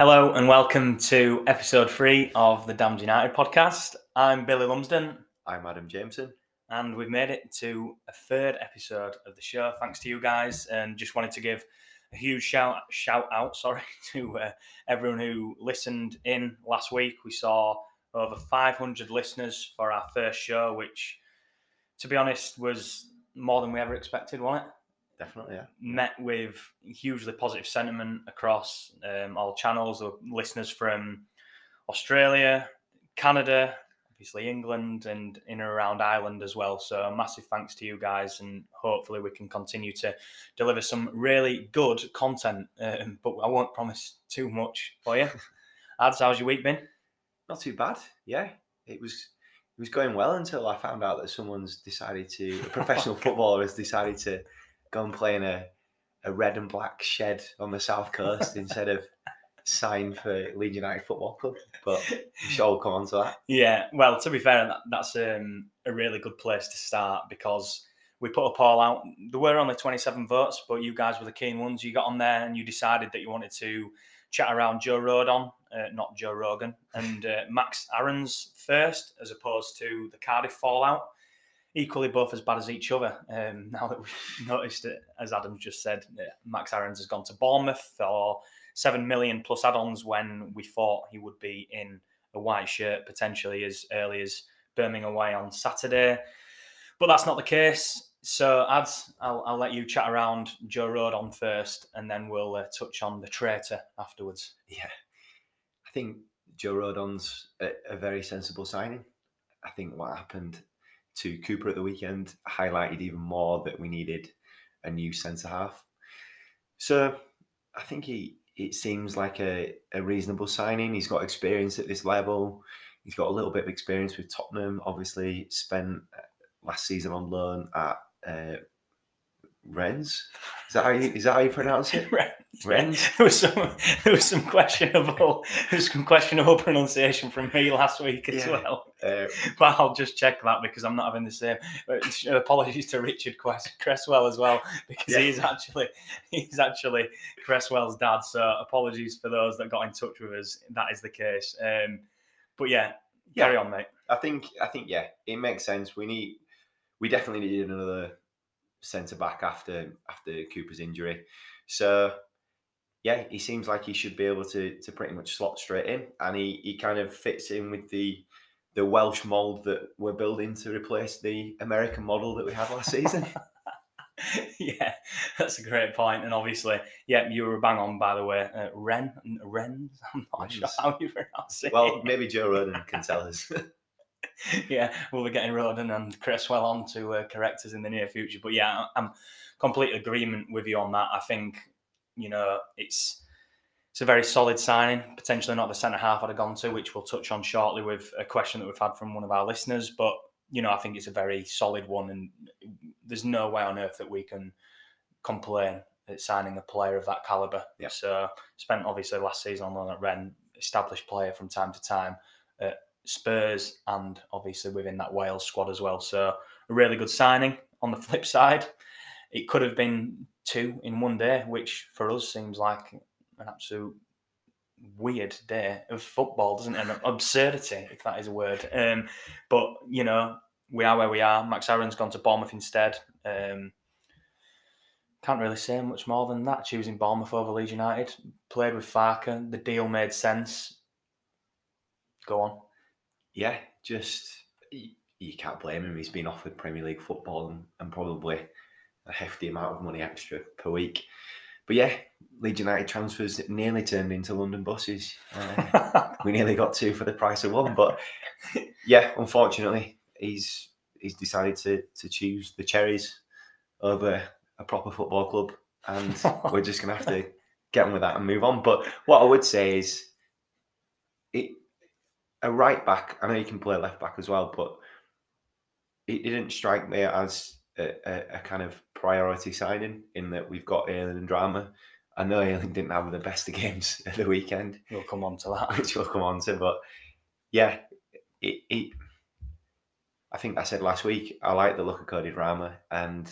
Hello and welcome to episode three of the Damned United podcast. I'm Billy Lumsden I'm Adam Jameson. and we've made it to a third episode of the show. Thanks to you guys, and just wanted to give a huge shout shout out, sorry, to uh, everyone who listened in last week. We saw over 500 listeners for our first show, which, to be honest, was more than we ever expected, wasn't it? Definitely, yeah. met with hugely positive sentiment across um, all channels of listeners from Australia, Canada, obviously England, and in and around Ireland as well. So, massive thanks to you guys, and hopefully, we can continue to deliver some really good content. Um, but I won't promise too much for you. Ads, how's your week been? Not too bad. Yeah, it was. It was going well until I found out that someone's decided to. A professional footballer has decided to go and play in a, a red and black shed on the south coast instead of sign for Leeds United Football Club. But we all come on to that. Yeah, well, to be fair, that, that's um, a really good place to start because we put a poll out. There were only 27 votes, but you guys were the keen ones. You got on there and you decided that you wanted to chat around Joe Rodon, uh, not Joe Rogan, and uh, Max Aarons first, as opposed to the Cardiff fallout. Equally, both as bad as each other. Um, now that we've noticed it, as Adam just said, uh, Max Aarons has gone to Bournemouth for seven million plus add-ons when we thought he would be in a white shirt potentially as early as Birmingham away on Saturday. But that's not the case. So, Ads, I'll, I'll let you chat around Joe Rodon first, and then we'll uh, touch on the traitor afterwards. Yeah, I think Joe Rodon's a, a very sensible signing. I think what happened to Cooper at the weekend highlighted even more that we needed a new centre half. So I think he it seems like a, a reasonable signing. He's got experience at this level. He's got a little bit of experience with Tottenham. Obviously, spent uh, last season on loan at uh, Rennes. Is that how you, is that how you pronounce it? Rennes. There was some there was some questionable there was some questionable pronunciation from me last week as Yeah. well. Uh, But I'll just check that because I'm not having the same. but Apologies to Richard Quest- Cresswell as well because Yeah. he's actually he's actually Cresswell's dad. So apologies for those that got in touch with us. That is the case. Um, but yeah, Yeah. carry on, mate. I think I think yeah, it makes sense. We need we definitely need another centre back after after Cooper's injury. So yeah, he seems like he should be able to to pretty much slot straight in, and he he kind of fits in with the the Welsh mold that we're building to replace the American model that we had last season. yeah, that's a great point. And obviously, yeah, you were bang on, by the way. Uh, Ren, Ren, I'm not sure how you pronounce it. well, maybe Joe Rodon can tell us. yeah, we'll be getting Rodon and Cresswell on to uh, correct us in the near future. But yeah, I'm complete agreement with you on that. I think you know it's it's a very solid signing. Potentially not the centre half I'd have gone to, which we'll touch on shortly with a question that we've had from one of our listeners. But you know, I think it's a very solid one, and there's no way on earth that we can complain at signing a player of that caliber. Yeah. So spent obviously last season on loan at Ren, established player from time to time at Spurs, and obviously within that Wales squad as well. So a really good signing. On the flip side, it could have been two in one day, which for us seems like an absolute weird day of football, doesn't it? An absurdity, if that is a word. Um, but you know, we are where we are. Max Aaron's gone to Bournemouth instead. Um, can't really say much more than that. Choosing Bournemouth over Leeds United, played with Farke. The deal made sense. Go on. Yeah, just you, you can't blame him. He's been offered Premier League football and, and probably a hefty amount of money extra per week. But yeah, Leeds United transfers nearly turned into London buses. Uh, we nearly got two for the price of one. But yeah, unfortunately, he's he's decided to to choose the Cherries over a proper football club, and we're just gonna have to get on with that and move on. But what I would say is, it a right back. I know you can play left back as well, but it didn't strike me as a, a, a kind of priority signing in that we've got Ayling and Drameh. I know Ayling didn't have the best of games at the weekend, we'll come on to that. which we'll come on to, but yeah, it, it I think I said last week, I like the look of Cody Drameh and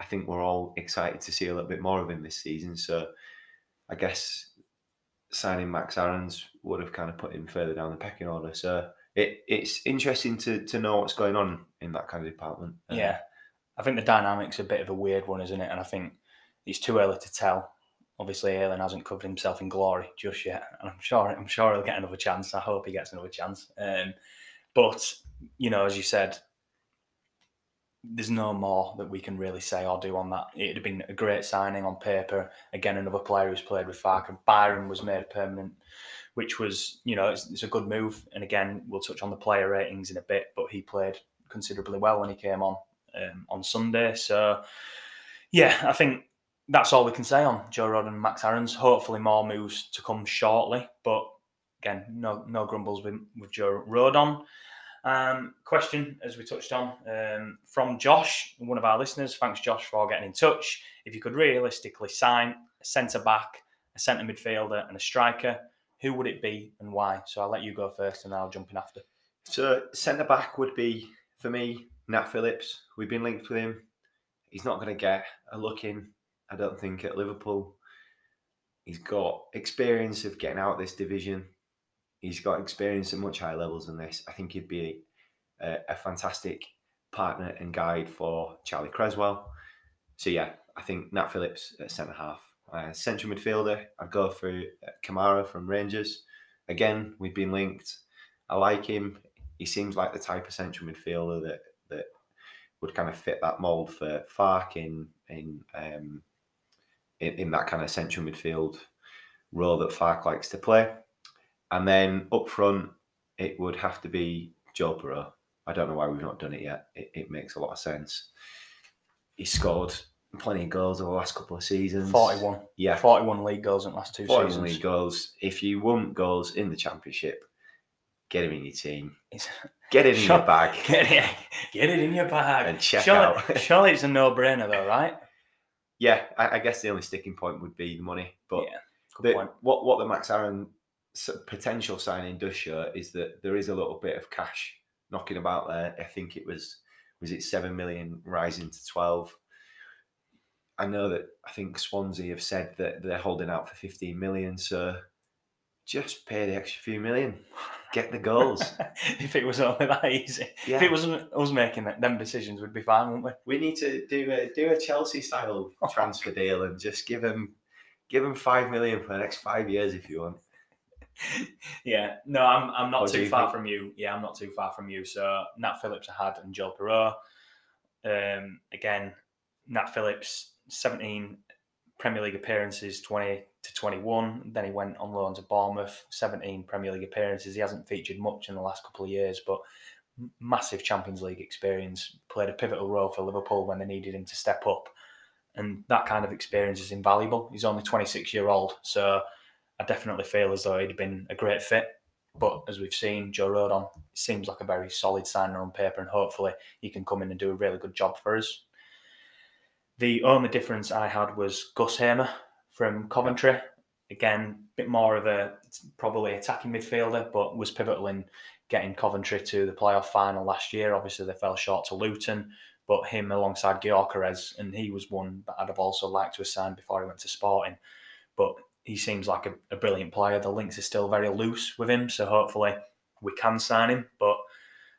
I think we're all excited to see a little bit more of him this season. So I guess signing Max Aarons would have kind of put him further down the pecking order. So it, it's interesting to, to know what's going on in that kind of department. Uh, Yeah, I think the dynamic's a bit of a weird one, isn't it? And I think it's too early to tell. Obviously, Ayling hasn't covered himself in glory just yet, and I'm sure I'm sure he'll get another chance. I hope he gets another chance. Um, but you know, as you said, there's no more that we can really say or do on that. It'd have been a great signing on paper. Again, another player who's played with Farke. Byram was made permanent, which was, you know, it's, it's a good move. And again, we'll touch on the player ratings in a bit, but he played considerably well when he came on um, on Sunday. So, yeah, I think that's all we can say on Joe Rodon and Max Aarons. Hopefully, more moves to come shortly. But again, no no grumbles with, with Joe Rodon. Um, question, as we touched on, um, from Josh, one of our listeners. Thanks, Josh, for getting in touch. If you could realistically sign a centre back, a centre midfielder, and a striker, who would it be and why? So I'll let you go first, and I'll jump in after. So centre back would be for me Nat Phillips. We've been linked with him. He's not going to get a look in. I don't think at Liverpool. He's got experience of getting out of this division. He's got experience at much higher levels than this. I think he'd be a, a fantastic partner and guide for Charlie Cresswell. So yeah, I think Nat Phillips at centre half. Uh, central midfielder, I'd go for uh, Kamara from Rangers. Again, we've been linked. I like him. He seems like the type of central midfielder that that would kind of fit that mold for Farke in in um, in, in that kind of central midfield role that Farke likes to play. And then up front, it would have to be Joel Piroe. I don't know why we've not done it yet. It, it makes a lot of sense. He scored plenty of goals over the last couple of seasons. 41. Yeah, 41 league goals in the last two 41 seasons. league goals. If you want goals in the championship, get him in your team. Get it in Sure. your bag. Get it, get it in your bag. And check out. surely it's a no-brainer, though, right? Yeah, I, I guess the only sticking point would be the money. But yeah, the, what what the Max Aaron potential signing does show is that there is a little bit of cash knocking about there. I think it was was it seven million rising to twelve. I know that I think Swansea have said that they're holding out for fifteen million. So just pay the extra few million, get the goals. if it was only that easy, if it wasn't us making that, them decisions, we'd be fine, wouldn't we? we need to do a do a Chelsea style transfer deal and just give them give them five million for the next five years if you want. Yeah, no, I'm I'm not What too far think? from you. Yeah, I'm not too far from you. So Nat Phillips I had and Joel Piroe. Um, again, Nat Phillips, 17 Premier League appearances, 20 to 21. Then he went on loan to Bournemouth, 17 Premier League appearances. He hasn't featured much in the last couple of years, but massive Champions League experience. Played a pivotal role for Liverpool when they needed him to step up. And that kind of experience is invaluable. He's only 26 year old, so I definitely feel as though he'd been a great fit. But as we've seen, Joe Rodon seems like a very solid signer on paper, and hopefully he can come in and do a really good job for us. The only difference I had was Gus Hamer from Coventry. Again, a bit more of a probably attacking midfielder, but was pivotal in getting Coventry to the playoff final last year. Obviously, they fell short to Luton, but him alongside Gyökeres, and he was one that I'd have also liked to have signed before he went to Sporting. But he seems like a, a brilliant player. The links are still very loose with him, so hopefully we can sign him. But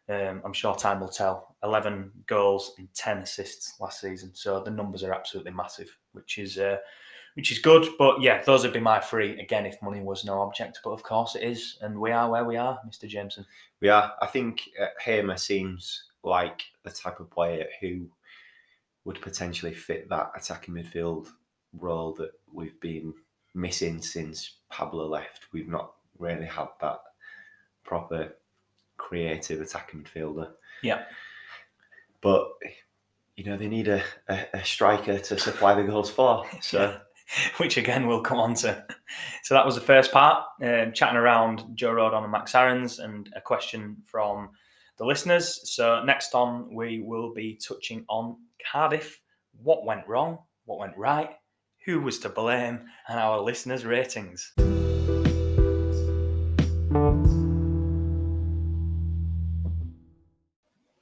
um, I'm sure time will tell. 11 goals and 10 assists last season, so the numbers are absolutely massive, which is uh, which is good. But yeah, those would be my three. Again, if money was no object, but of course it is, and we are where we are, Mr. Jameson. Yeah, I think uh, Hamer seems like the type of player who would potentially fit that attacking midfield role that we've been missing since Pablo left. We've not really had that proper creative attacking midfielder. Yeah. But you know they need a, a, a striker to supply the goals for. So which again we'll come on to. So that was the first part, um, chatting around Joe Rodon and Max Aarons, and a question from the listeners. So next on, we will be touching on Cardiff. What went wrong? What went right? Who was to blame? And our listeners' ratings.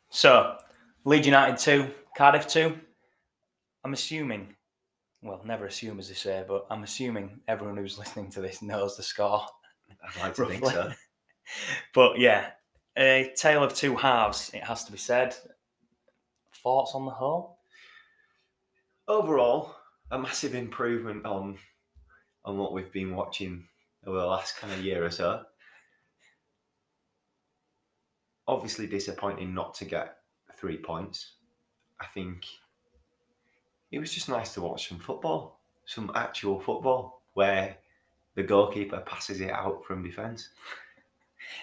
So, Leeds United 2, Cardiff 2. I'm assuming well, never assume as they say, but I'm assuming everyone who's listening to this knows the score. I'd like to think so. But yeah, a tale of two halves, it has to be said. Thoughts on the whole? Overall, a massive improvement on on what we've been watching over the last kind of year or so. Obviously disappointing not to get three points. I think it was just nice to watch some football, some actual football, where the goalkeeper passes it out from defence.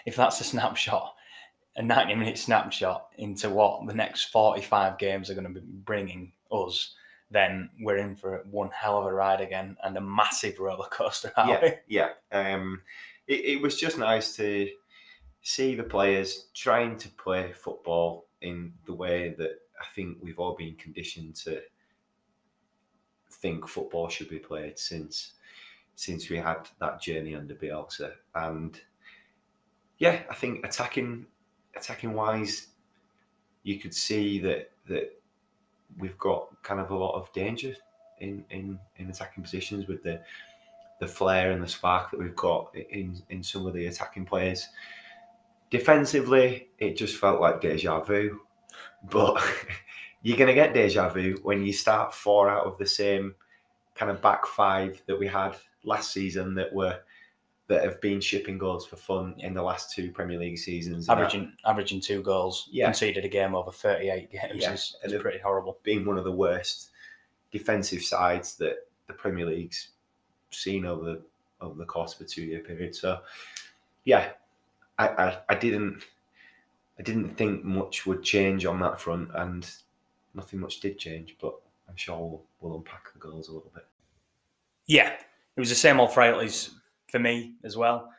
If that's a snapshot, a 90 minute snapshot into what the next 45 games are going to be bringing us, then we're in for one hell of a ride again and a massive roller coaster. yeah, yeah. Um, it, it was just nice to see the players trying to play football in the way that I think we've all been conditioned to think football should be played since since we had that journey under Bielsa. And yeah, I think attacking attacking wise, you could see that that we've got kind of a lot of danger in in, in attacking positions with the the flair and the spark that we've got in in some of the attacking players. Defensively, it just felt like deja vu, but you're going to get deja vu when you start four out of the same kind of back five that we had last season that were that have been shipping goals for fun in the last two Premier League seasons. And that Averaging averaging two goals, Yeah. conceded a game over 38 games Yeah, is, is pretty horrible. being one of the worst defensive sides that the Premier League's seen over the over the course of a two year period. So yeah, I, I, I didn't I didn't think much would change on that front and nothing much did change, but I'm sure we'll, we'll unpack the goals a little bit. Yeah, it was the same old frailties for me as well.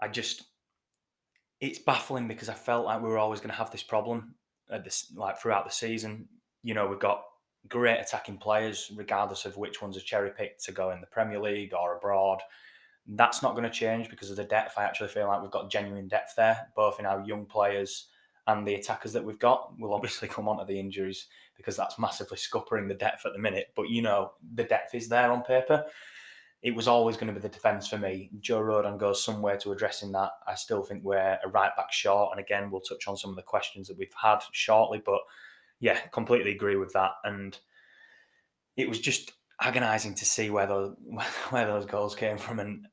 I just, it's baffling because I felt like we were always going to have this problem at this, like throughout the season. You know, we've got great attacking players, regardless of which ones are cherry picked to go in the Premier League or abroad. That's not going to change because of the depth. I actually feel like we've got genuine depth there, both in our young players and the attackers that we've got. We'll obviously come on to the injuries because that's massively scuppering the depth at the minute. But you know, the depth is there on paper. It was always going to be the defence for me. Joe Rodon goes somewhere to addressing that. I still think we're a right back short. And again, we'll touch on some of the questions that we've had shortly. But yeah, completely agree with that. And it was just agonising to see where those where those goals came from. And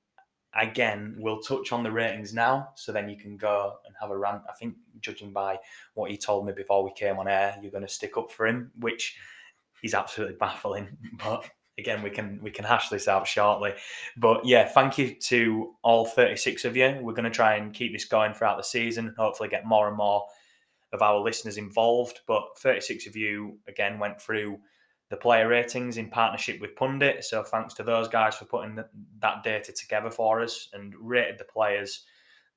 again, we'll touch on the ratings now, so then you can go and have a rant. I think, judging by what he told me before we came on air, you're going to stick up for him, which is absolutely baffling. But again, we can we can hash this out shortly. But yeah, thank you to all 36 of you. We're going to try and keep this going throughout the season. Hopefully, get more and more of our listeners involved. But 36 of you again went through the player ratings in partnership with Pundit. So thanks to those guys for putting that data together for us and rated the players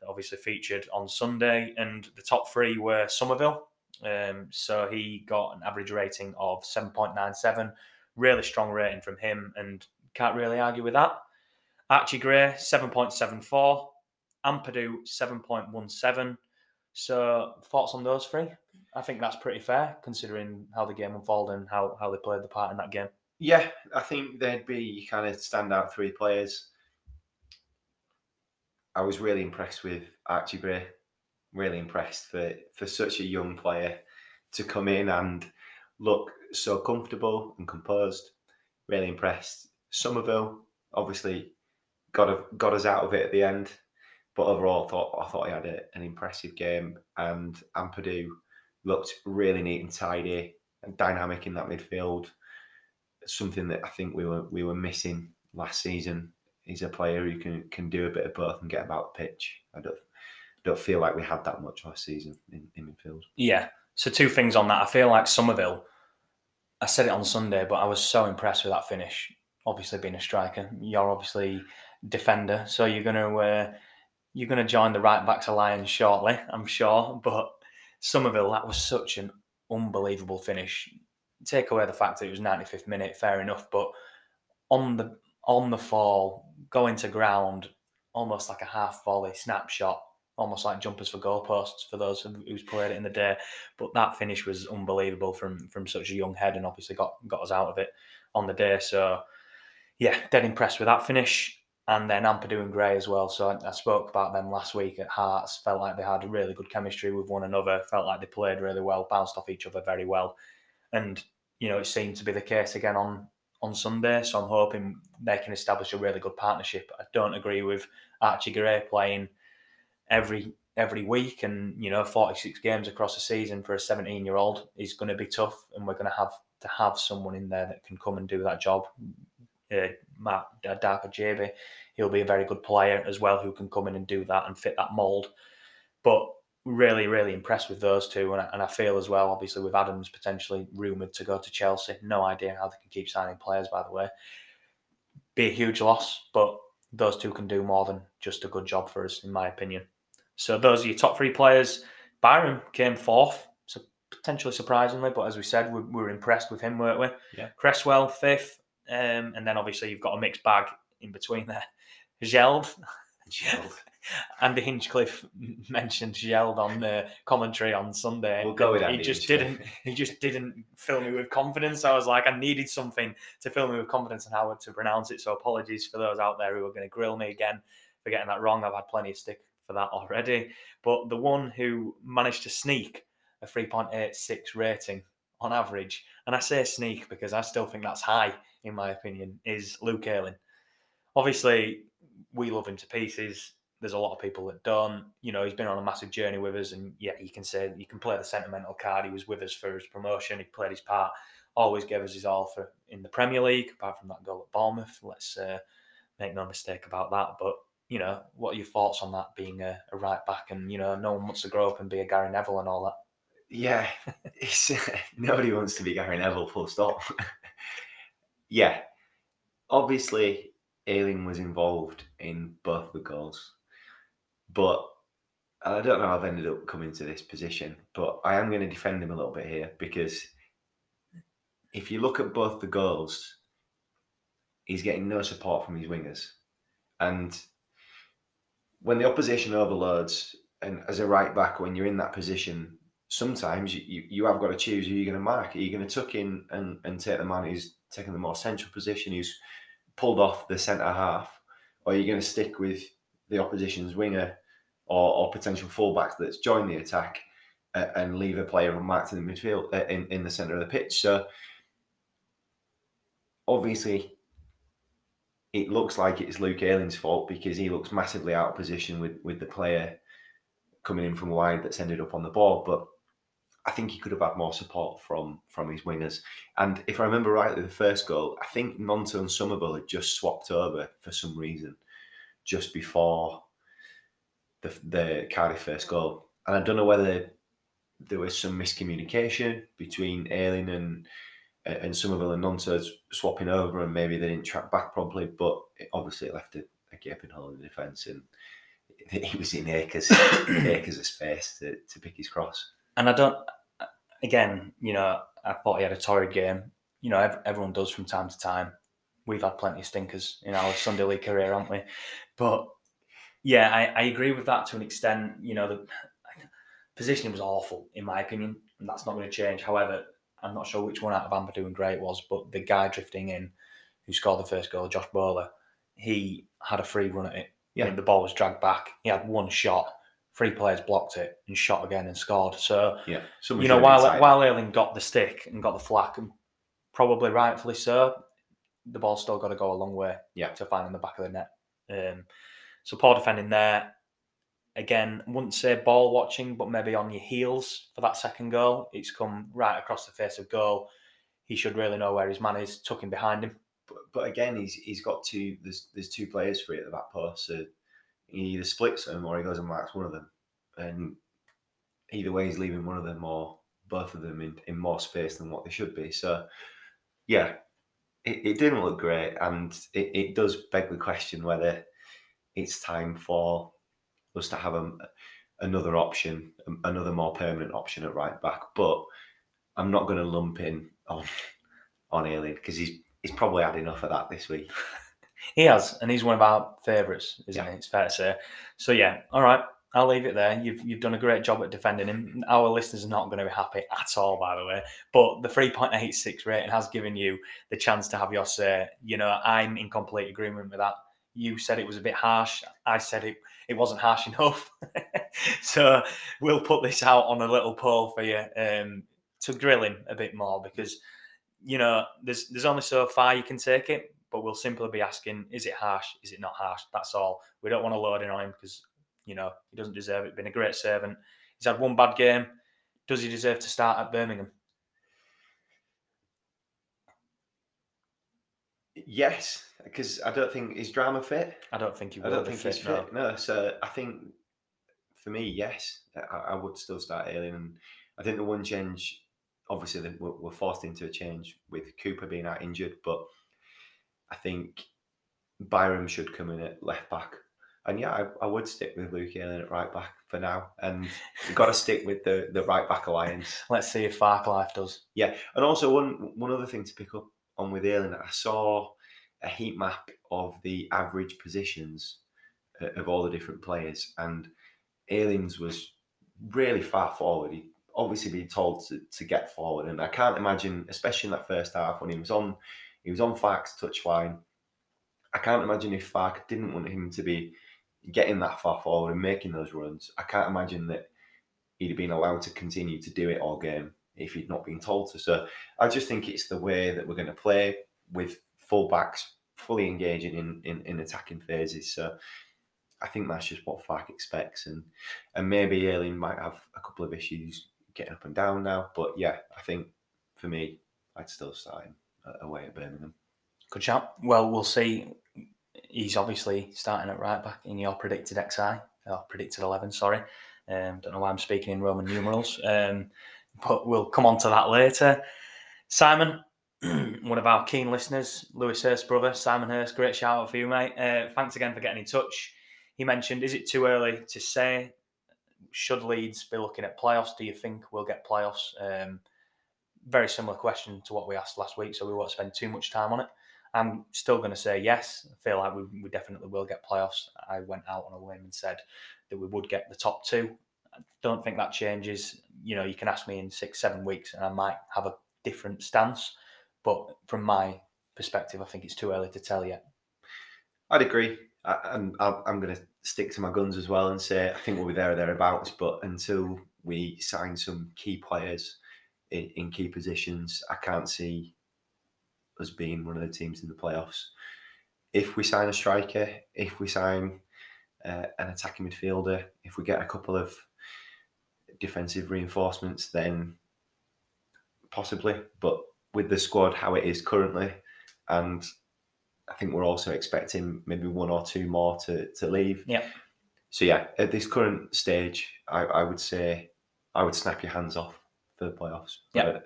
that obviously featured on Sunday. And the top three were Summerville. Um, so he got an average rating of 7.97. Really strong rating from him and can't really argue with that. Archie Gray, 7.74. Ampadu, 7.17. So thoughts on those three? I think that's pretty fair considering how the game unfolded and how, how they played the part in that game. Yeah, I think they'd be kind of standout three players. I was really impressed with Archie Gray. Really impressed for, for such a young player to come in and look so comfortable and composed. Really impressed. Summerville obviously got a, got us out of it at the end, but overall, I thought I thought he had a, an impressive game. And Ampadu looked really neat and tidy and dynamic in that midfield. Something that I think we were we were missing last season. He's a player who can can do a bit of both and get about the pitch. I don't don't feel like we had that much last season in, in midfield. Yeah. So two things on that. I feel like Summerville. I said it on Sunday, but I was so impressed with that finish. Obviously, being a striker, you're obviously defender, so you're gonna uh, you're gonna join the right backs alliance shortly, I'm sure. But Summerville, that was such an unbelievable finish. Take away the fact that it was 95th minute, fair enough, but on the on the fall, going to ground, almost like a half volley snapshot almost like jumpers for goalposts for those who's played it in the day. But that finish was unbelievable from from such a young head, and obviously got got us out of it on the day. So yeah, dead impressed with that finish. And then Ampadu and Gray as well. So I, I, spoke about them last week at Hearts. Felt like they had a really good chemistry with one another. Felt like they played really well, bounced off each other very well. And, you know, it seemed to be the case again on on Sunday. So I'm hoping they can establish a really good partnership. I don't agree with Archie Gray playing every every week and you know 46 games across a season for a 17 year old is going to be tough and we're going to have to have someone in there that can come and do that job uh, Matt uh, Darko Gyabi, he'll be a very good player as well who can come in and do that and fit that mould. But really, really impressed with those two. And I, and I feel as well, obviously, with Adams potentially rumoured to go to Chelsea. No idea how they can keep signing players, by the way. Be a huge loss, but those two can do more than just a good job for us, in my opinion. So those are your top three players. Byram came fourth, so potentially surprisingly, but as we said, we, we were impressed with him, weren't we? Yeah. Cresswell fifth, um, and then obviously you've got a mixed bag in between there. Gjeld. Gjeld. Andy Hinchcliffe mentioned Gjeld on the commentary on Sunday. We'll go with Andy He just didn't. He just didn't fill me with confidence. I was like, I needed something to fill me with confidence on how to pronounce it. So apologies for those out there who are going to grill me again for getting that wrong. I've had plenty of stick for that already. But the one who managed to sneak a 3.86 rating on average, and I say sneak because I still think that's high in my opinion, is Luke Ayling. Obviously, we love him to pieces. There's a lot of people that don't. You know, he's been on a massive journey with us, and yeah, you can say you can play the sentimental card. He was with us for his promotion. He played his part. Always gave us his all for in the Premier League. Apart from that goal at Bournemouth, let's uh, make no mistake about that. But you know, what are your thoughts on that being a, a right back? And you know, no one wants to grow up and be a Gary Neville and all that. Yeah, nobody wants to be Gary Neville. Full stop. yeah, obviously Ayling was involved in both the goals, but I don't know how I've ended up coming to this position, but I am going to defend him a little bit here because if you look at both the goals, he's getting no support from his wingers, and when the opposition overloads, and as a right back, when you're in that position, sometimes you, you, have got to choose who you're going to mark. Are you going to tuck in and, and take the man who's taking the more central position, who's pulled off the centre half, or are you going to stick with the opposition's winger or, or potential fullback that's joined the attack and leave a player unmarked in the midfield uh, in, in the centre of the pitch? So obviously it looks like it's Luke Ayling's fault because he looks massively out of position with, with the player coming in from wide that's ended up on the ball. But I think he could have had more support from from his wingers. And if I remember rightly, the first goal, I think Gnonto and Summerville had just swapped over for some reason just before the the Cardiff first goal. And I don't know whether there was some miscommunication between Ayling and and Summerville and Gnonto swapping over, and maybe they didn't track back properly. But it obviously it left a, a gaping hole in the defence, and he was in acres acres of space to, to pick his cross. And I don't again, you know, I thought he had a torrid game. You know, everyone does from time to time. We've had plenty of stinkers in our Sunday league career, haven't we? But yeah, I, I agree with that to an extent. You know, the positioning was awful, in my opinion, and that's not going to change. However, I'm not sure which one out of Ampadu and Gray it was, but the guy drifting in who scored the first goal, Josh Bowler, he had a free run at it. Yeah. the ball was dragged back. He had one shot three players blocked it and shot again and scored. So yeah, you know while inside. while Ayling got the stick and got the flack, and probably rightfully so, the ball's still got to go a long way. Yeah. to find in the back of the net. Um, so poor defending there. Again, wouldn't say ball watching, but maybe on your heels for that second goal. It's come right across the face of goal. He should really know where his man is, tucking behind him. But, but again, he's he's got two. There's there's two players free at the back post. So he either splits them or he goes and marks one of them. And either way, he's leaving one of them or both of them in, in more space than what they should be. So, yeah, it, it didn't look great. And it, it does beg the question whether it's time for us to have a, another option, um, another more permanent option at right back. But I'm not going to lump in on on Ayling because he's he's probably had enough of that this week. He has, and he's one of our favourites, isn't yeah. he? It's fair to say. So yeah, all right. I'll leave it there. You've you've done a great job at defending him. Our listeners are not going to be happy at all, by the way. But the 3.86 rating has given you the chance to have your say. You know, I'm in complete agreement with that. You said it was a bit harsh. I said it it wasn't harsh enough. so we'll put this out on a little poll for you um, to grill him a bit more because you know there's there's only so far you can take it. But we'll simply be asking: Is it harsh? Is it not harsh? That's all. We don't want to load in on him because you know, he doesn't deserve it. Been a great servant. He's had one bad game. Does he deserve to start at Birmingham? Yes, because I don't think is Drameh fit. I don't think he. I don't think fit, he's fit. No. no. so I think for me, yes, I, I, would still start Ayling, and I think the one change, obviously, we're, we're forced into a change with Cooper being out injured, but I think Byram should come in at left back and yeah, I, I would stick with Luke Ayling at right back for now. And you've got to stick with the, the right back alliance. Let's see if Farklife does. Yeah. And also, one one other thing to pick up on with Ayling, I saw a heat map of the average positions uh, of all the different players. And Ayling's was really far forward. He obviously been told to, to get forward. And I can't imagine, especially in that first half when he was on he was on Farke's touchline. I can't imagine if Farke didn't want him to be getting that far forward and making those runs, I can't imagine that he'd have been allowed to continue to do it all game if he'd not been told to. So I just think it's the way that we're going to play with fullbacks fully engaging in, in, in attacking phases. So I think that's just what Farke expects. And and maybe Ayling might have a couple of issues getting up and down now. But yeah, I think for me, I'd still start him away at Birmingham. Good shout. Well, we'll see he's obviously starting at right back in your predicted XI, or predicted 11, sorry. Um, don't know why I'm speaking in Roman numerals, um, but we'll come on to that later. Simon, one of our keen listeners, Lewis Hurst brother, Simon Hurst, great shout out for you, mate. Uh, thanks again for getting in touch. He mentioned, is it too early to say? Should Leeds be looking at playoffs? Do you think we'll get playoffs? Um, very similar question to what we asked last week, so we won't spend too much time on it. I'm still going to say yes. I feel like we, we definitely will get playoffs. I went out on a whim and said that we would get the top two. I don't think that changes. You know, you can ask me in six, seven weeks, and I might have a different stance. But from my perspective, I think it's too early to tell yet. I'd agree. I, I'm, I'm going to stick to my guns as well and say I think we'll be there or thereabouts. But until we sign some key players in, in key positions, I can't see us being one of the teams in the playoffs. If we sign a striker, if we sign uh, an attacking midfielder, if we get a couple of defensive reinforcements, then possibly. But with the squad how it is currently, and I think we're also expecting maybe one or two more to, to leave. Yeah. So yeah, at this current stage, I, I would say I would snap your hands off for the playoffs. Yeah.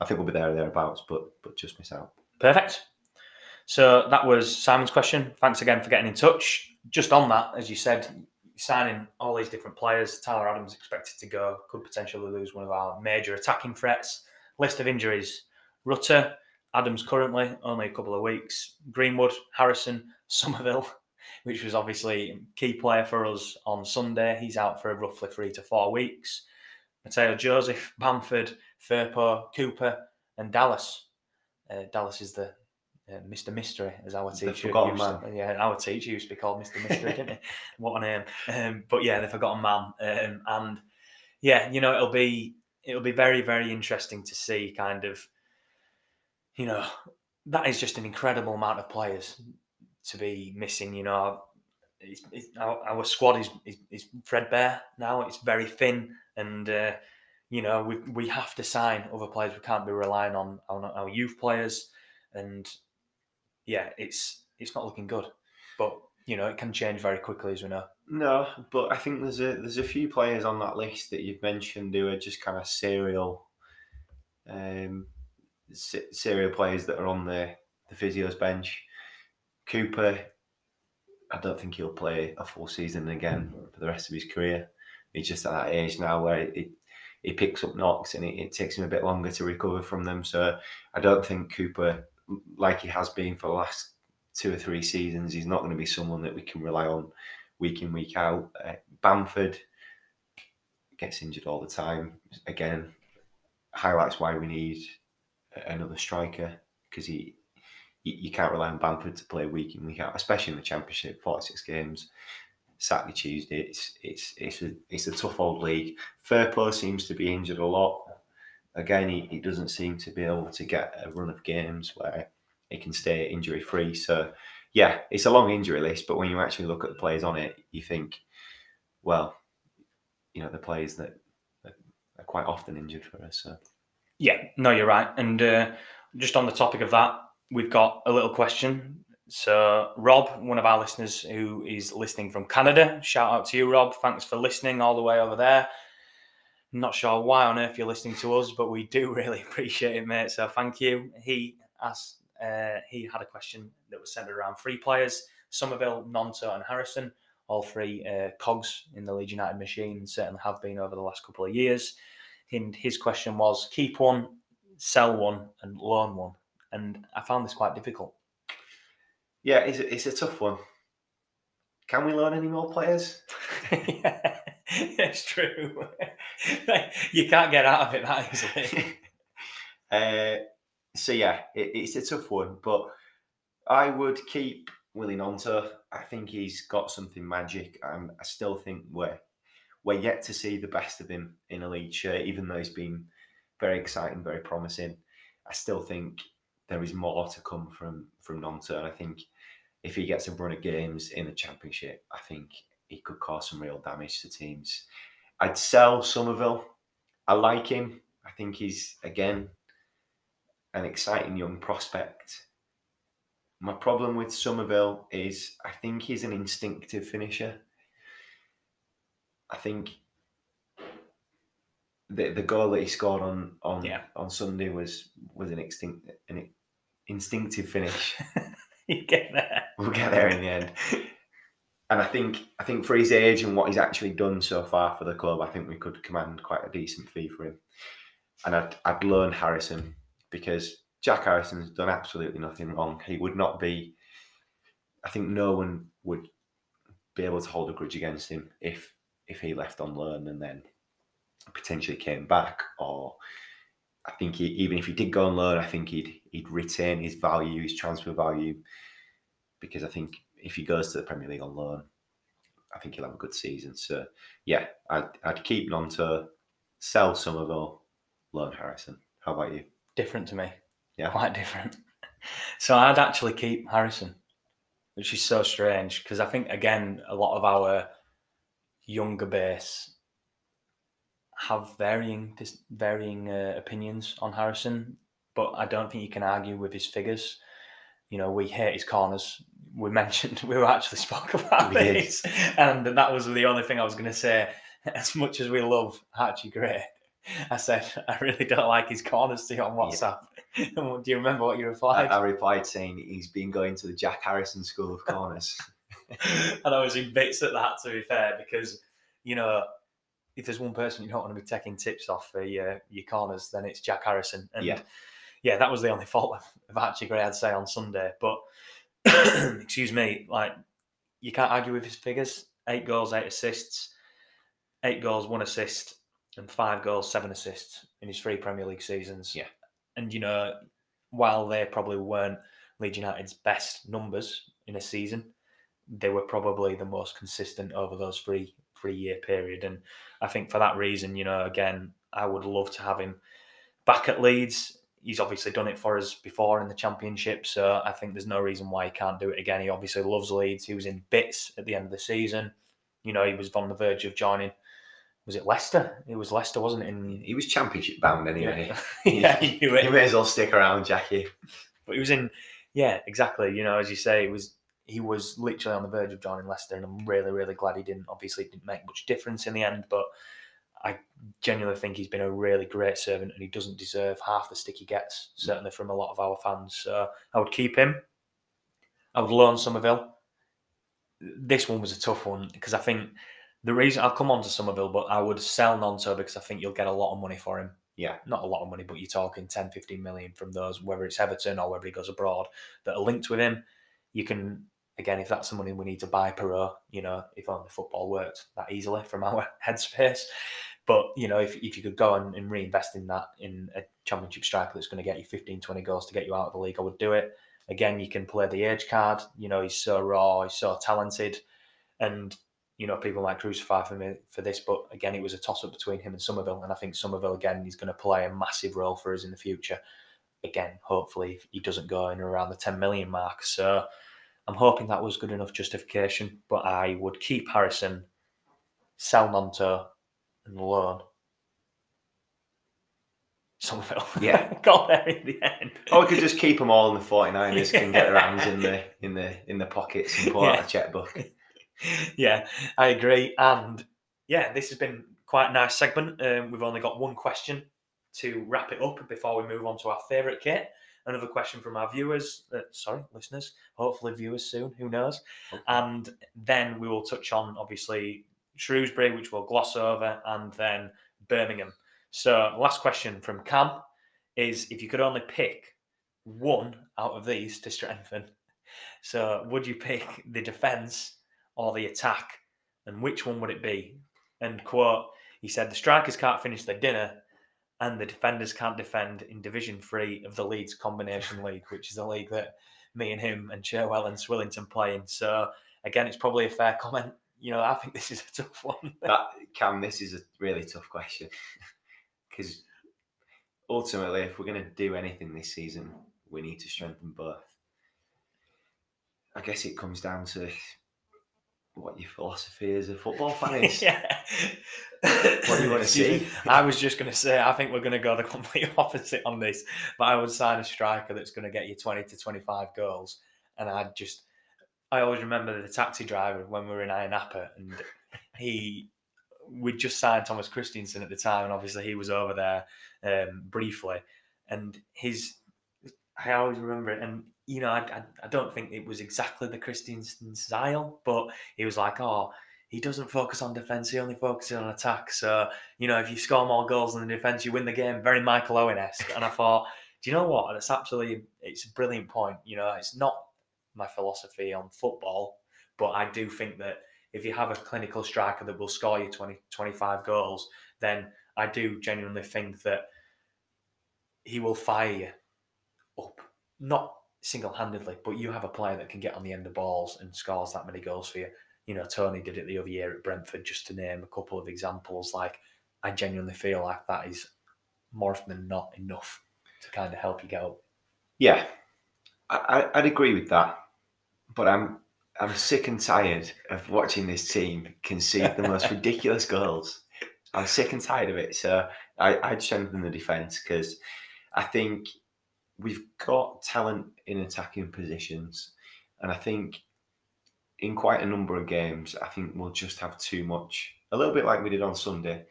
I think we'll be there or thereabouts, but but just miss out. Perfect. So that was Simon's question. Thanks again for getting in touch. Just on that, as you said, signing all these different players, Tyler Adams expected to go, could potentially lose one of our major attacking threats. List of injuries Rutter, Adams currently, only a couple of weeks. Greenwood, Harrison, Summerville, which was obviously a key player for us on Sunday. He's out for roughly three to four weeks. Mateo Joseph, Bamford, Firpo, Cooper, and Dallas. Uh, Dallas is the uh, Mr. Mystery, as our teacher used man. to, yeah, our teacher used to be called Mr. Mystery, didn't he? What a name! Um, but yeah, the forgotten man, um, and yeah, you know, it'll be it'll be very very interesting to see kind of, you know, that is just an incredible amount of players to be missing. You know, it's, it's, our, our, squad is, is, is threadbare now. It's very thin, and uh, you know, we we have to sign other players. We can't be relying on on our youth players, and yeah, it's it's not looking good. But you know, it can change very quickly, as we know. No, but I think there's a there's a few players on that list that you've mentioned who are just kind of serial, um, serial players that are on the the physio's bench. Cooper, I don't think he'll play a full season again for the rest of his career. He's just at that age now where it, he picks up knocks and it, it, takes him a bit longer to recover from them. So I don't think Cooper, like he has been for the last two or three seasons, he's not going to be someone that we can rely on week in week out. Uh, Bamford, gets injured all the time. Again, highlights why we need another striker because he you, you, can't rely on Bamford to play week in week out, especially in the Championship, forty six games. Saturday, Tuesday, it's it's it's a it's a tough old league. Firpo seems to be injured a lot. Again, he, he doesn't seem to be able to get a run of games where he can stay injury free. So yeah, it's a long injury list, but when you actually look at the players on it, you think, well, you know, the players that, that are quite often injured for us. So. Yeah, no, you're right. And uh, just on the topic of that, we've got a little question. So, Rob, one of our listeners who is listening from Canada, shout out to you, Rob. Thanks for listening all the way over there. not sure why on earth you're listening to us, but we do really appreciate it, mate. So, thank you. He asked uh, he had a question that was centered around three players Summerville, Gnonto, and Harrison. All three uh, cogs in the Leeds United machine, certainly have been over the last couple of years. And his question was keep one, sell one, and loan one. And I found this quite difficult. Yeah, it's a, it's a tough one. Can we loan any more players? yeah, it's true. you can't get out of it that easily. uh, so yeah, it, it's a tough one, but I would keep Willie Gnonto. I think he's got something magic, and I still think we're we're yet to see the best of him in a league shirt, even though he's been very exciting, very promising. I still think there is more to come from from Gnonto, and I think if he gets a run of games in the championship, I think he could cause some real damage to teams. I'd sell Summerville. I like him. I think he's again an exciting young prospect. My problem with Summerville is I think he's an instinctive finisher. I think the the goal that he scored on on yeah. on Sunday was was an instinct an instinctive finish. you get there. We'll get there in the end. And I think I think for his age and what he's actually done so far for the club, I think we could command quite a decent fee for him. And I'd I'd loan Harrison because Jack Harrison's done absolutely nothing wrong. He would not be. I think no one would be able to hold a grudge against him if if he left on loan and then potentially came back. Or I think he, even if he did go on loan, I think he'd he'd retain his value, his transfer value, because I think if he goes to the Premier League on loan, I think he'll have a good season. So yeah, I'd I'd keep sell Summerville, loan Harrison. How about you? different to me. Yeah. Quite different. So I'd actually keep Harrison, which is so strange because I think, again, a lot of our younger base have varying varying uh, opinions on Harrison, but I don't think you can argue with his figures. You know, we hate his corners. We mentioned we were actually spoke about we this, did. and that was the only thing I was going to say. As much as we love Archie Gray, I said, I really don't like his corners to on WhatsApp. Yeah. Do you remember what you replied? I, I, replied saying he's been going to the Jack Harrison School of Corners. and I was in bits at that, to be fair, because, you know, if there's one person you don't want to be taking tips off for your, your corners, then it's Jack Harrison. And yeah, yeah that was the only fault of, of Archie Gray, I'd say, on Sunday. But, excuse me, like, you can't argue with his figures. Eight goals, eight assists, eight goals, one assist and five goals, seven assists in his three Premier League seasons. Yeah. And, you know, while they probably weren't Leeds United's best numbers in a season, they were probably the most consistent over those three three year period. And I think for that reason, you know, again, I would love to have him back at Leeds. He's obviously done it for us before in the championship, so I think there's no reason why he can't do it again. He obviously loves Leeds. He was in bits at the end of the season. You know, he was on the verge of joining was it Leicester? It was Leicester, wasn't it? In he was championship bound anyway. Yeah, yeah you, you may as well stick around, Jackie. But he was in, yeah, exactly. You know, as you say, it was he was literally on the verge of joining Leicester, and I'm really, really glad he didn't. Obviously, didn't make much difference in the end, but I genuinely think he's been a really great servant, and he doesn't deserve half the stick he gets. Certainly from a lot of our fans. So I would keep him. I would loan Summerville. This one was a tough one because I think the reason I'll come on to Summerville, but I would sell Gnonto because I think you'll get a lot of money for him. Yeah. Not a lot of money, but you're talking 10, 15 million from those, whether it's Everton or whether he goes abroad, that are linked with him. You can, again, if that's the money we need to buy Piroe, you know, if only football worked that easily from our headspace. But you know, if, if you could go and, and reinvest in that in a championship striker that's going to get you 15, 20 goals to get you out of the league, I would do it. Again, you can play the age card. You know, he's so raw, he's so talented, and you know people might crucify for me for this, but again, it was a toss up between him and Summerville. and I think Summerville, again is going to play a massive role for us in the future. Again, hopefully he doesn't go in around the 10 million mark. So I'm hoping that was good enough justification, but I would keep Harrison, sell Gnonto, and loan Summerville. Yeah. got there in the end. Or we could just keep them all, and the 49ers can get their hands in the in the in the pockets and pull out Yeah. a checkbook. yeah, I agree. And yeah, this has been quite a nice segment. Um, we've only got one question to wrap it up before we move on to our favourite kit. Another question from our viewers, uh, sorry, listeners, hopefully viewers soon, who knows. And then we will touch on obviously Shrewsbury, which we'll gloss over, and then Birmingham. So, last question from Cam is if you could only pick one out of these to strengthen, so would you pick the defence or the attack? And which one would it be? And quote, he said, the strikers can't finish their dinner and the defenders can't defend in Division Three of the Leeds Combination League, which is a league that me and him and Churwell and Swillington play in. So again, it's probably a fair comment. You know, I think this is a tough one. That Cam, this is a really tough question because ultimately, if we're going to do anything this season, we need to strengthen both. I guess it comes down to what your philosophy as a football fan is. yeah. What do you wanna see? I was just going to say, I think we're going to go the complete opposite on this. But I would sign a striker that's going to get you 20 to 25 goals. And I'd just, I always remember the taxi driver when we were in Iron and he, we'd just signed Thomas Christiansen at the time. And obviously he was over there um, briefly. And his, I always remember it. And, you know, I, I, don't think it was exactly the Christiansen style, but he was like, oh, he doesn't focus on defence, he only focuses on attack. So, you know, if you score more goals than the defence, you win the game. Very Michael Owen esque. And I thought, do you know what? It's absolutely, it's a brilliant point. You know, it's not my philosophy on football, but I do think that if you have a clinical striker that will score you 20, 25 goals, then I do genuinely think that he will fire you up. Not single handedly, but you have a player that can get on the end of balls and scores that many goals for you. You know, Toney did it the other year at Brentford, just to name a couple of examples. Like, I genuinely feel like that is more often than not enough to kind of help you get up. Yeah, I, I- I'd agree with that, but I'm I'm sick and tired of watching this team concede the most ridiculous goals. I'm sick and tired of it. So I, I'd strengthen the defence because I think we've got talent in attacking positions, and I think in quite a number of games, I think we'll just have too much. A little bit like we did on Sunday,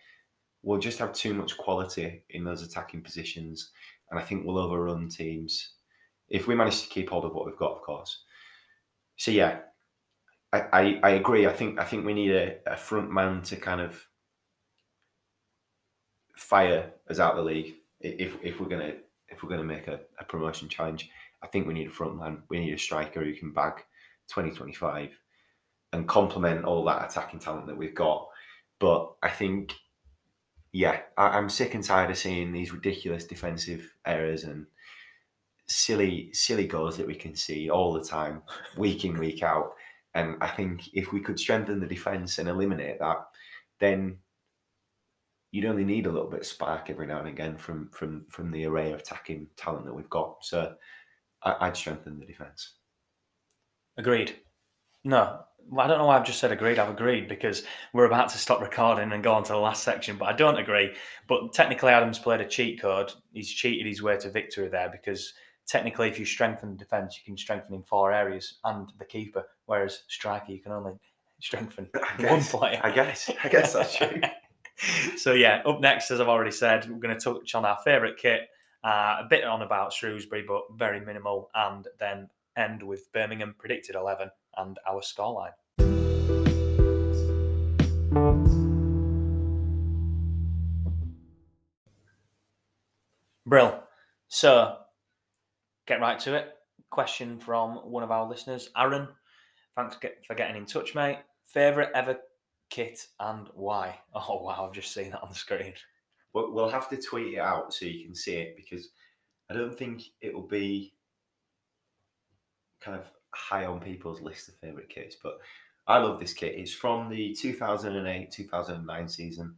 we'll just have too much quality in those attacking positions, and I think we'll overrun teams if we manage to keep hold of what we've got, of course. So yeah, I, I, agree. I think I think we need a, a front man to kind of fire us out of the league if if we're gonna if we're gonna make a, a promotion challenge. I think we need a front man. We need a striker who can bag 2025 and complement all that attacking talent that we've got. But I think, yeah, I, I'm sick and tired of seeing these ridiculous defensive errors and silly, silly goals that we can see all the time, week in, week out. And I think if we could strengthen the defence and eliminate that, then you'd only need a little bit of spark every now and again from from from the array of attacking talent that we've got. So I, I'd strengthen the defence. Agreed. No, I don't know why I've just said agreed. I've agreed because we're about to stop recording and go on to the last section, but I don't agree. But technically, Adam's played a cheat code. He's cheated his way to victory there because technically, if you strengthen the defence, you can strengthen in four areas and the keeper, whereas striker, you can only strengthen I one player. I guess. I guess that's true. So yeah, up next, as I've already said, we're going to touch on our favourite kit, uh, a bit on about Shrewsbury, but very minimal, and then end with Birmingham predicted eleven and our scoreline. Brill. So, get right to it. Question from one of our listeners, Aaron. Thanks for getting in touch, mate. Favorite ever kit and why? Oh wow, I've just seen that on the screen. But we'll have to tweet it out so you can see it because I don't think it'll be kind of high on people's list of favourite kits. But I love this kit. It's from the 2008 2009 season.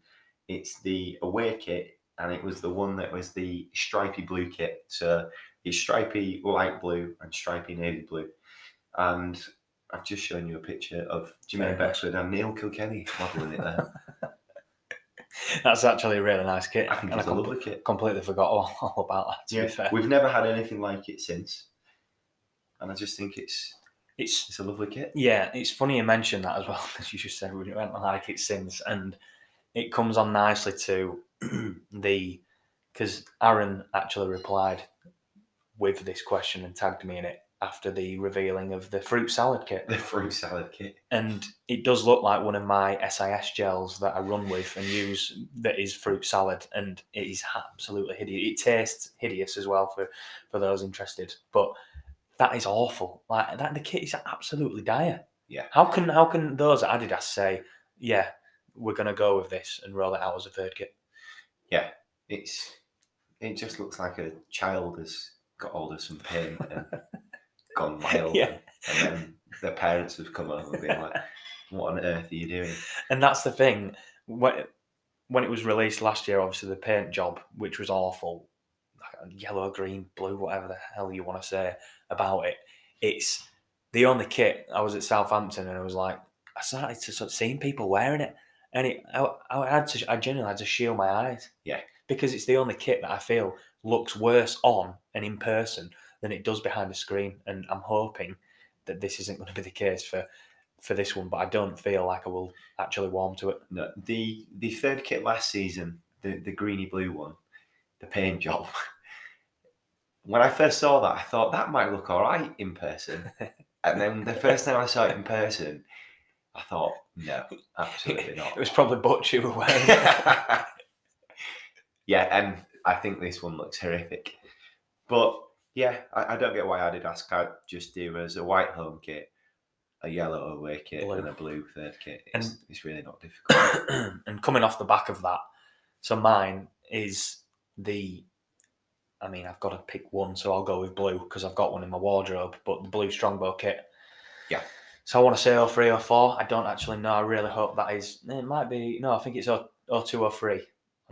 It's the away kit, and it was the one that was the stripy blue kit. So it's stripy light blue and stripy navy blue. And I've just shown you a picture of Jermaine. Beckford and Neil Kilkenny modelling it there. That's actually a really nice kit. I think and it's a lovely kit. completely forgot all, all about that. To Yeah, be fair, we've never had anything like it since, and I just think it's it's it's a lovely kit. Yeah, it's funny you mentioned that as well because you just said we went like it since, and it comes on nicely to the because Aaron actually replied with this question and tagged me in it after the revealing of the fruit salad kit, The fruit salad kit. and it does look like one of my SIS gels that I run with and use that is fruit salad, and it is absolutely hideous. It tastes hideous as well for for those interested, but that is awful. Like that, the kit is absolutely dire. Yeah. How can how can those at Adidas say, yeah, we're gonna go with this and roll it out as a third kit? Yeah, it's it just looks like a child has got hold of some paint and gone wild. Yeah. And then their parents have come over and been like, What on earth are you doing? And that's the thing. When when it was released last year, obviously the paint job, which was awful, like uh, yellow, green, blue, whatever the hell you want to say about it, it's the only kit. I was at Southampton and I was like, I started to sort of seeing people wearing it, and it, I, I had to, I genuinely had to shield my eyes. Yeah. because it's the only kit that I feel looks worse on and in person than it does behind a screen, and I'm hoping that this isn't going to be the case for for this one, but I don't feel like I will actually warm to it. No, the the third kit last season, the, the greeny blue one, the paint job. When I first saw that, I thought that might look all right in person. And then the first time I saw it in person, I thought, no, absolutely not. It was probably Butch you were wearing. it. yeah, and I think this one looks horrific. But yeah, I, I don't get why Adidas can't just do as a white home kit, a yellow away kit, Blue. and a blue third kit. It's, And- it's really not difficult. and coming off the back of that, so mine is the. I mean, I've got to pick one, so I'll go with blue because I've got one in my wardrobe. But the blue Strongbow kit. Yeah. So I want to say 03 or 04. I don't actually know. I really hope that is. It might be. No, I think it's 02 or 03.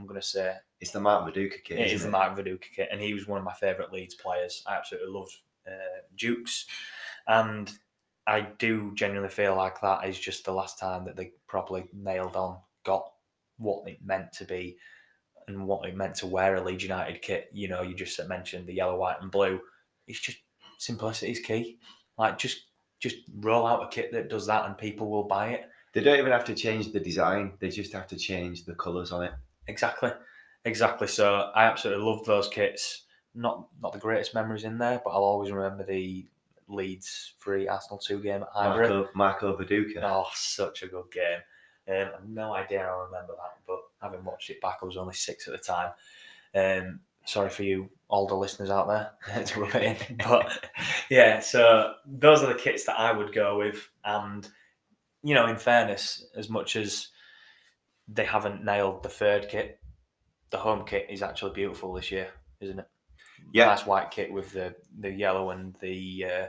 I'm going to say it's the Mark Viduka kit. it isn't is the Mark Viduka kit, and he was one of my favourite Leeds players. I absolutely loved uh, Dukes, and I do genuinely feel like that is just the last time that they properly nailed on, got what it meant to be, and what it meant to wear a Leeds United kit. You know, you just mentioned the yellow, white, and blue. It's just simplicity is key. Like just just roll out a kit that does that, and people will buy it. They don't even have to change the design; they just have to change the colours on it. Exactly, exactly. So I absolutely love those kits. Not not the greatest memories in there, but I'll always remember the Leeds three Arsenal two game at Highbury. Marco, Marco Viduka. Oh, such a good game. Um, I've no idea I remember that, but having watched it back, I was only six at the time. Um, sorry for you older listeners out there to rub it in, but yeah. So those are the kits that I would go with, and you know, in fairness, as much as they haven't nailed the third kit, the home kit is actually beautiful this year, isn't it? Yeah. nice white kit with the the yellow and the uh,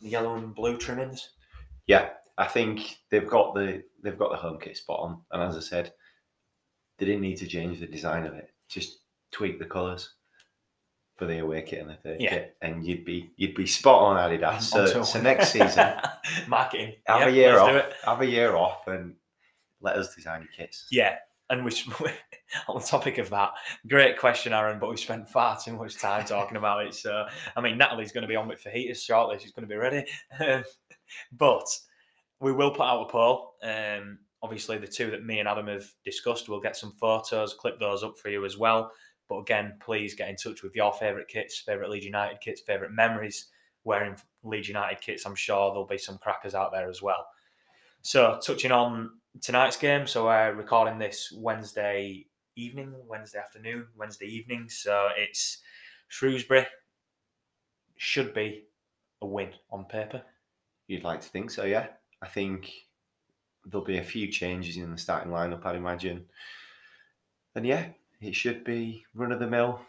the yellow and blue trimmings. Yeah, I think they've got the they've got the home kit spot on, and as I said, they didn't need to change the design of it. Just tweak the colours for the away kit and the third Yeah. kit, and you'd be you'd be spot on Adidas. So, so next season, marketing. have Yep, a year off. Have a year off, and let us design your kits. Yeah, and we on the topic of that, great question, Aaron. But we spent far too much time talking about it. So I mean, Natalie's going to be on with fajitas shortly. She's going to be ready. Um, but we will put out a poll. Um, obviously, the two that me and Adam have discussed, we'll get some photos, clip those up for you as well. But again, please get in touch with your favourite kits, favourite Leeds United kits, favourite memories wearing Leeds United kits. I'm sure there'll be some crackers out there as well. So, touching on tonight's game, so we're recording this Wednesday evening, Wednesday afternoon, Wednesday evening. So it's Shrewsbury. Should be a win on paper. You'd like to think so, yeah. I think there'll be a few changes in the starting lineup, I'd imagine. And yeah, it should be run of the mill,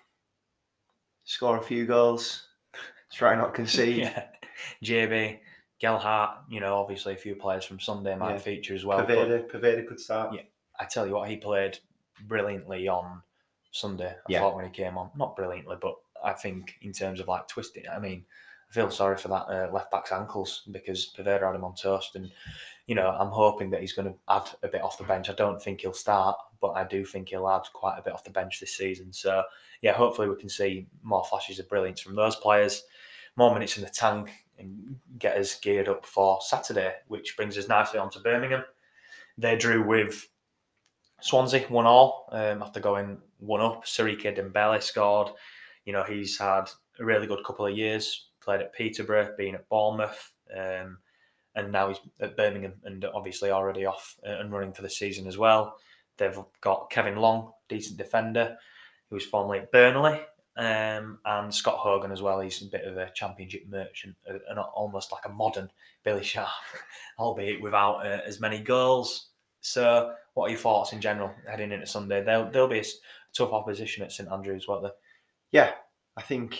score a few goals, try not concede. yeah. JB, Gelhardt, you know, obviously a few players from Sunday might Yeah. feature as well. Poveda, Poveda could start. Yeah. I tell you what, he played brilliantly on Sunday. I Yeah. thought when he came on, not brilliantly, but I think in terms of like twisting. I mean, I feel sorry for that uh, left back's ankles because Poveda had him on toast, and you know I'm hoping that he's going to add a bit off the bench. I don't think he'll start, but I do think he'll add quite a bit off the bench this season. So yeah, hopefully we can see more flashes of brilliance from those players, more minutes in the tank, and get us geared up for Saturday, which brings us nicely on to Birmingham. They drew with Swansea one all um, after going one up. Siriki Dembele scored. You know he's had a really good couple of years. Played at Peterborough, been at Bournemouth, um, and now he's at Birmingham, and obviously already off uh, and running for the season as well. They've got Kevin Long, decent defender, who was formerly at Burnley, um, and Scott Hogan as well. He's a bit of a championship merchant, uh, and almost like a modern Billy Sharp, albeit without uh, as many goals. So, what are your thoughts in general heading into Sunday? They'll they'll be a tough opposition at St Andrews, won't they? Yeah, I think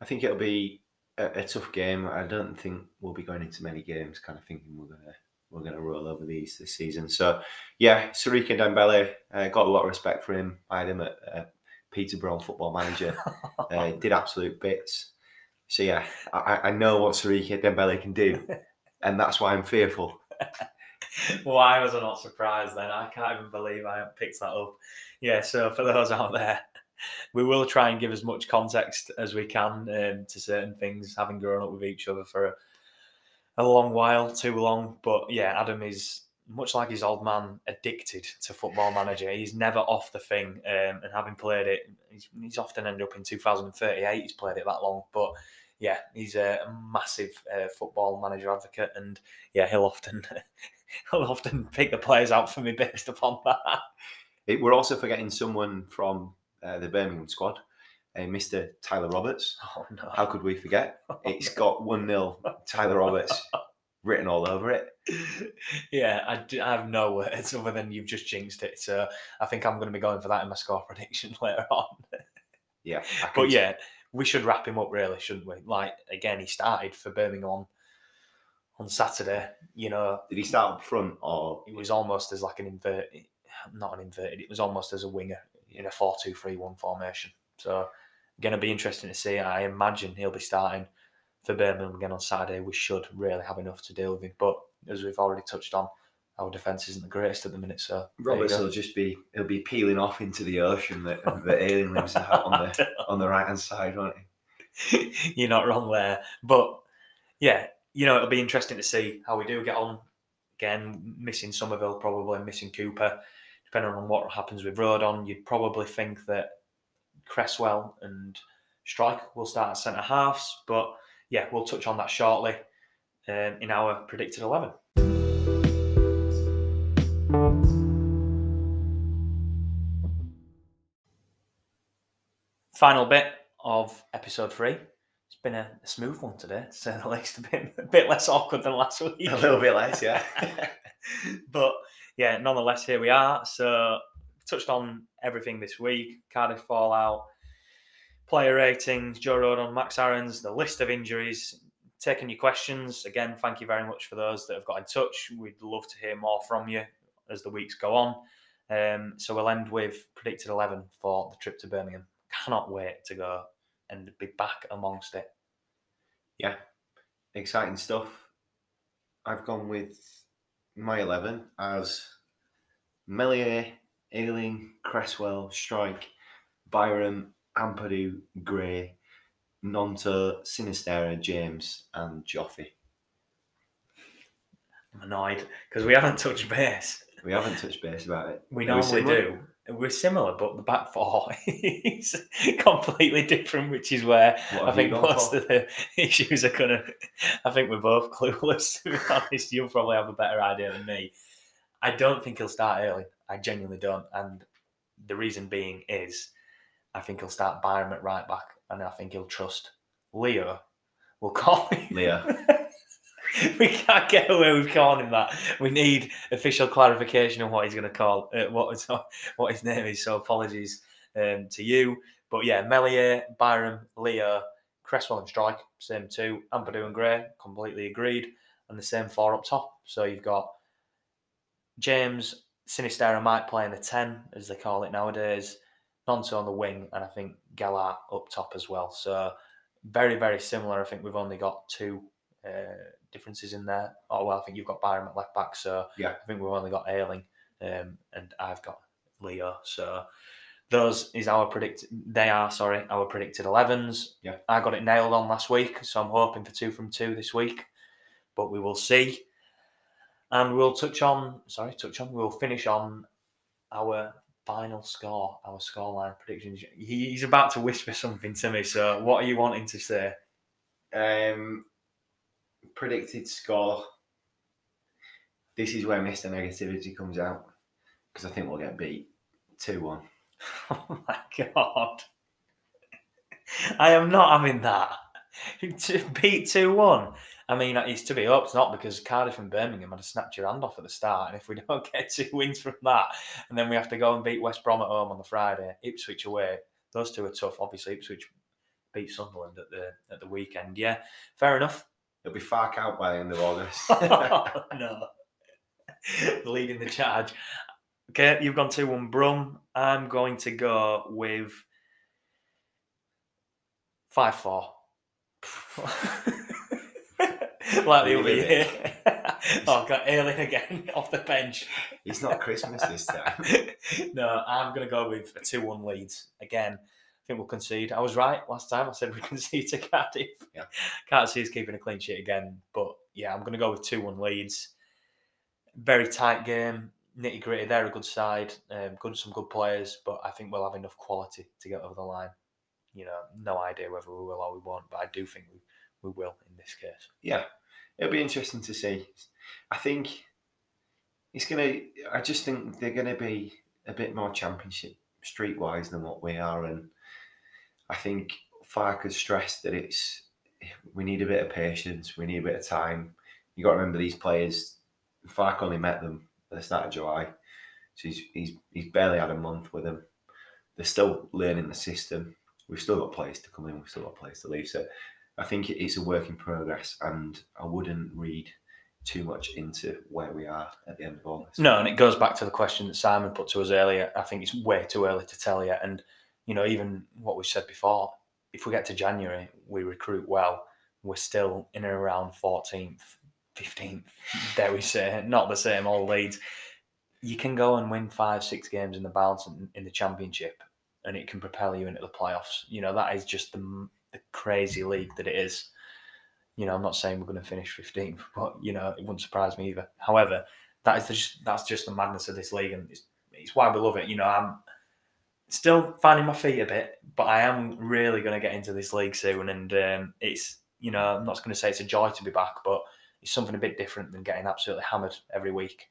I think it'll be a, a tough game. I don't think we'll be going into many games kind of thinking we're gonna we're gonna roll over these this season. So yeah, Siriki Dembele uh, got a lot of respect for him. I had him at uh, Peterborough football manager. uh, did absolute bits. So yeah, I, I know what Siriki Dembele can do, and that's why I'm fearful. Why was I not surprised then? I can't even believe I picked that up. Yeah, so for those out there, we will try and give as much context as we can um, to certain things, having grown up with each other for a, a long while, too long. But yeah, Adam is much like his old man, addicted to Football Manager. He's never off the thing, um, and having played it, he's, he's often ended up in 2038. He's played it that long, but yeah, he's a massive uh, Football Manager advocate, and yeah, he'll often he'll often pick the players out for me based upon that. It, we're also forgetting someone from uh, the Birmingham squad, uh, Mr. Tyler Roberts. Oh no! How could we forget? It's got 1 0 Tyler Roberts written all over it. yeah, I, d- I have no words other than you've just jinxed it. So I think I'm going to be going for that in my score prediction later on. Yeah. But yeah, we should wrap him up, really, shouldn't we? Like again, he started for Birmingham on, on Saturday. You know, Did he start up front or it was almost as like an inverted, not an inverted. It was almost as a winger in a four-two-three-one formation. So going to be interesting to see. I imagine he'll be starting for Birmingham again on Saturday. We should really have enough to deal with him. But as we've already touched on, our defence isn't the greatest at the minute. So Roberts will just be he'll be peeling off into the ocean that that Ayling lives out on the on the right hand side, won't he? You're not wrong there. But yeah, you know, it'll be interesting to see how we do get on. Again, missing Summerville, probably missing Cooper. Depending on what happens with Rodon, you'd probably think that Cresswell and Struijk will start at centre halves. But yeah, we'll touch on that shortly um, in our predicted 11. Final bit of episode three. It's been a, a smooth one today, to say the least. A bit, a bit less awkward than last week. A little bit less, yeah. but yeah, nonetheless, here we are. So, touched on everything this week Cardiff Fallout, player ratings, Joe Rodon, Max Aarons, the list of injuries, taking your questions. Again, thank you very much for those that have got in touch. We'd love to hear more from you as the weeks go on. Um, so, we'll end with predicted 11 for the trip to Birmingham. Cannot wait to go and be back amongst it. yeah. Exciting stuff. I've gone with my eleven as Meslier, Ayling, Cresswell, Struijk, Byram, Ampadu, Gray, Gnonto, Sinisterra, James, and Joffy. I'm annoyed because we haven't touched base. We haven't touched base about it. We Are we normally do. We're similar, but the back four is completely different, which is where I think most for? of the issues are going to. I think we're both clueless, to be honest. You'll probably have a better idea than me. I don't think he'll start early. I genuinely don't. And the reason being is I think he'll start Byram at right back, and I think he'll trust Leo. We'll call him. Leo. we can't get away with calling him that. We need official clarification on what he's going to call uh, what what his name is. So apologies um, to you. But yeah, Meslier, Byram, Leo, Cresswell and Struijk, same two. Ampadu and Gray, completely agreed. And the same four up top. So you've got James, Sinisterra might play in the 10, as they call it nowadays. Gnonto on the wing, and I think Gelhardt up top as well. So very, very similar. I think we've only got two uh, differences in there. Oh well, I think you've got Byram at left back, so Yeah. I think we've only got Ayling, um, and I've got Leo. So those is our predict. They are sorry, our predicted elevens. Yeah. I got it nailed on last week, so I'm hoping for two from two this week, but we will see. And we'll touch on. Sorry, touch on. We'll finish on our final score, our scoreline predictions. He's about to whisper something to me. So, what are you wanting to say? Um, predicted score. This is where Mr. Negativity comes out because I think we'll get beat 2 1. Oh my god. I am not having that. Beat 2 1. I mean, it's to be hoped not because Cardiff and Birmingham had snatch your hand off at the start. And if we don't get two wins from that, and then we have to go and beat West Brom at home on the Friday, Ipswich away, those two are tough. Obviously, Ipswich beat Sunderland at the at the weekend. Yeah, fair enough. It'll be far out by the end of August. Oh, no. Leading the charge. Okay, you've gone 2 1 Brum. I'm going to go with 5 4. like the other year. oh, got Ayling again off the bench. it's not Christmas this time. no, I'm going to go with a 2 1 lead. Again, I think we'll concede. I was right last time. I said we concede to Cardiff. Yeah. Can't see us keeping a clean sheet again. But yeah, I'm going to go with 2 1 Leeds. Very tight game, nitty gritty. They're a good side, um, good some good players, but I think we'll have enough quality to get over the line. You know, no idea whether we will or we won't, but I do think we, we will in this case. Yeah, it'll be interesting to see. I think it's gonna. I just think they're gonna be a bit more championship streetwise than what we are, and I think Farke has stressed that it's we need a bit of patience, we need a bit of time. You got to remember these players. Farke only met them at the start of July, so he's he's he's barely had a month with them. They're still learning the system. We've still got players to come in. We've still got players to leave. So I think it's a work in progress, and I wouldn't read too much into where we are at the end of August. No, and it goes back to the question that Simon put to us earlier. I think it's way too early to tell yet. And, you know, even what we said before, if we get to January, we recruit well, we're still in and around 14th, 15th, dare we say, not the same old Leeds. You can go and win five, six games in the balance in the championship, and it can propel you into the playoffs. You know, that is just the, the crazy league that it is. You know, I'm not saying we're going to finish 15th, but, you know, it wouldn't surprise me either. However, that is just that's just the madness of this league, and it's, it's why we love it. You know, I'm still finding my feet a bit, but I am really going to get into this league soon, and um, it's you know I'm not going to say it's a joy to be back, but it's something a bit different than getting absolutely hammered every week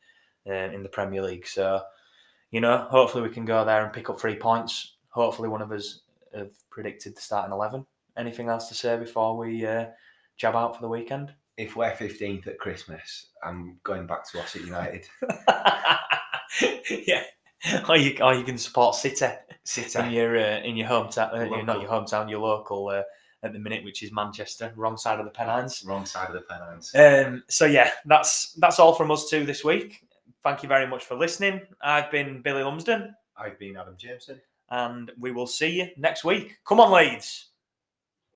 uh, in the Premier League. So, you know, hopefully we can go there and pick up three points. Hopefully, one of us have predicted the starting eleven. Anything else to say before we uh, jab out for the weekend? If we're 15th at Christmas, I'm going back to at United. yeah. Or you, or you can support City City. in your uh, in your hometown, uh, not your hometown, your local uh, at the minute, which is Manchester, wrong side of the Pennines. Wrong side of the Pennines. Um, so yeah, that's that's all from us too this week. Thank you very much for listening. I've been Billy Lumsden, I've been Adam Jameson. and we will see you next week. Come on, Leeds.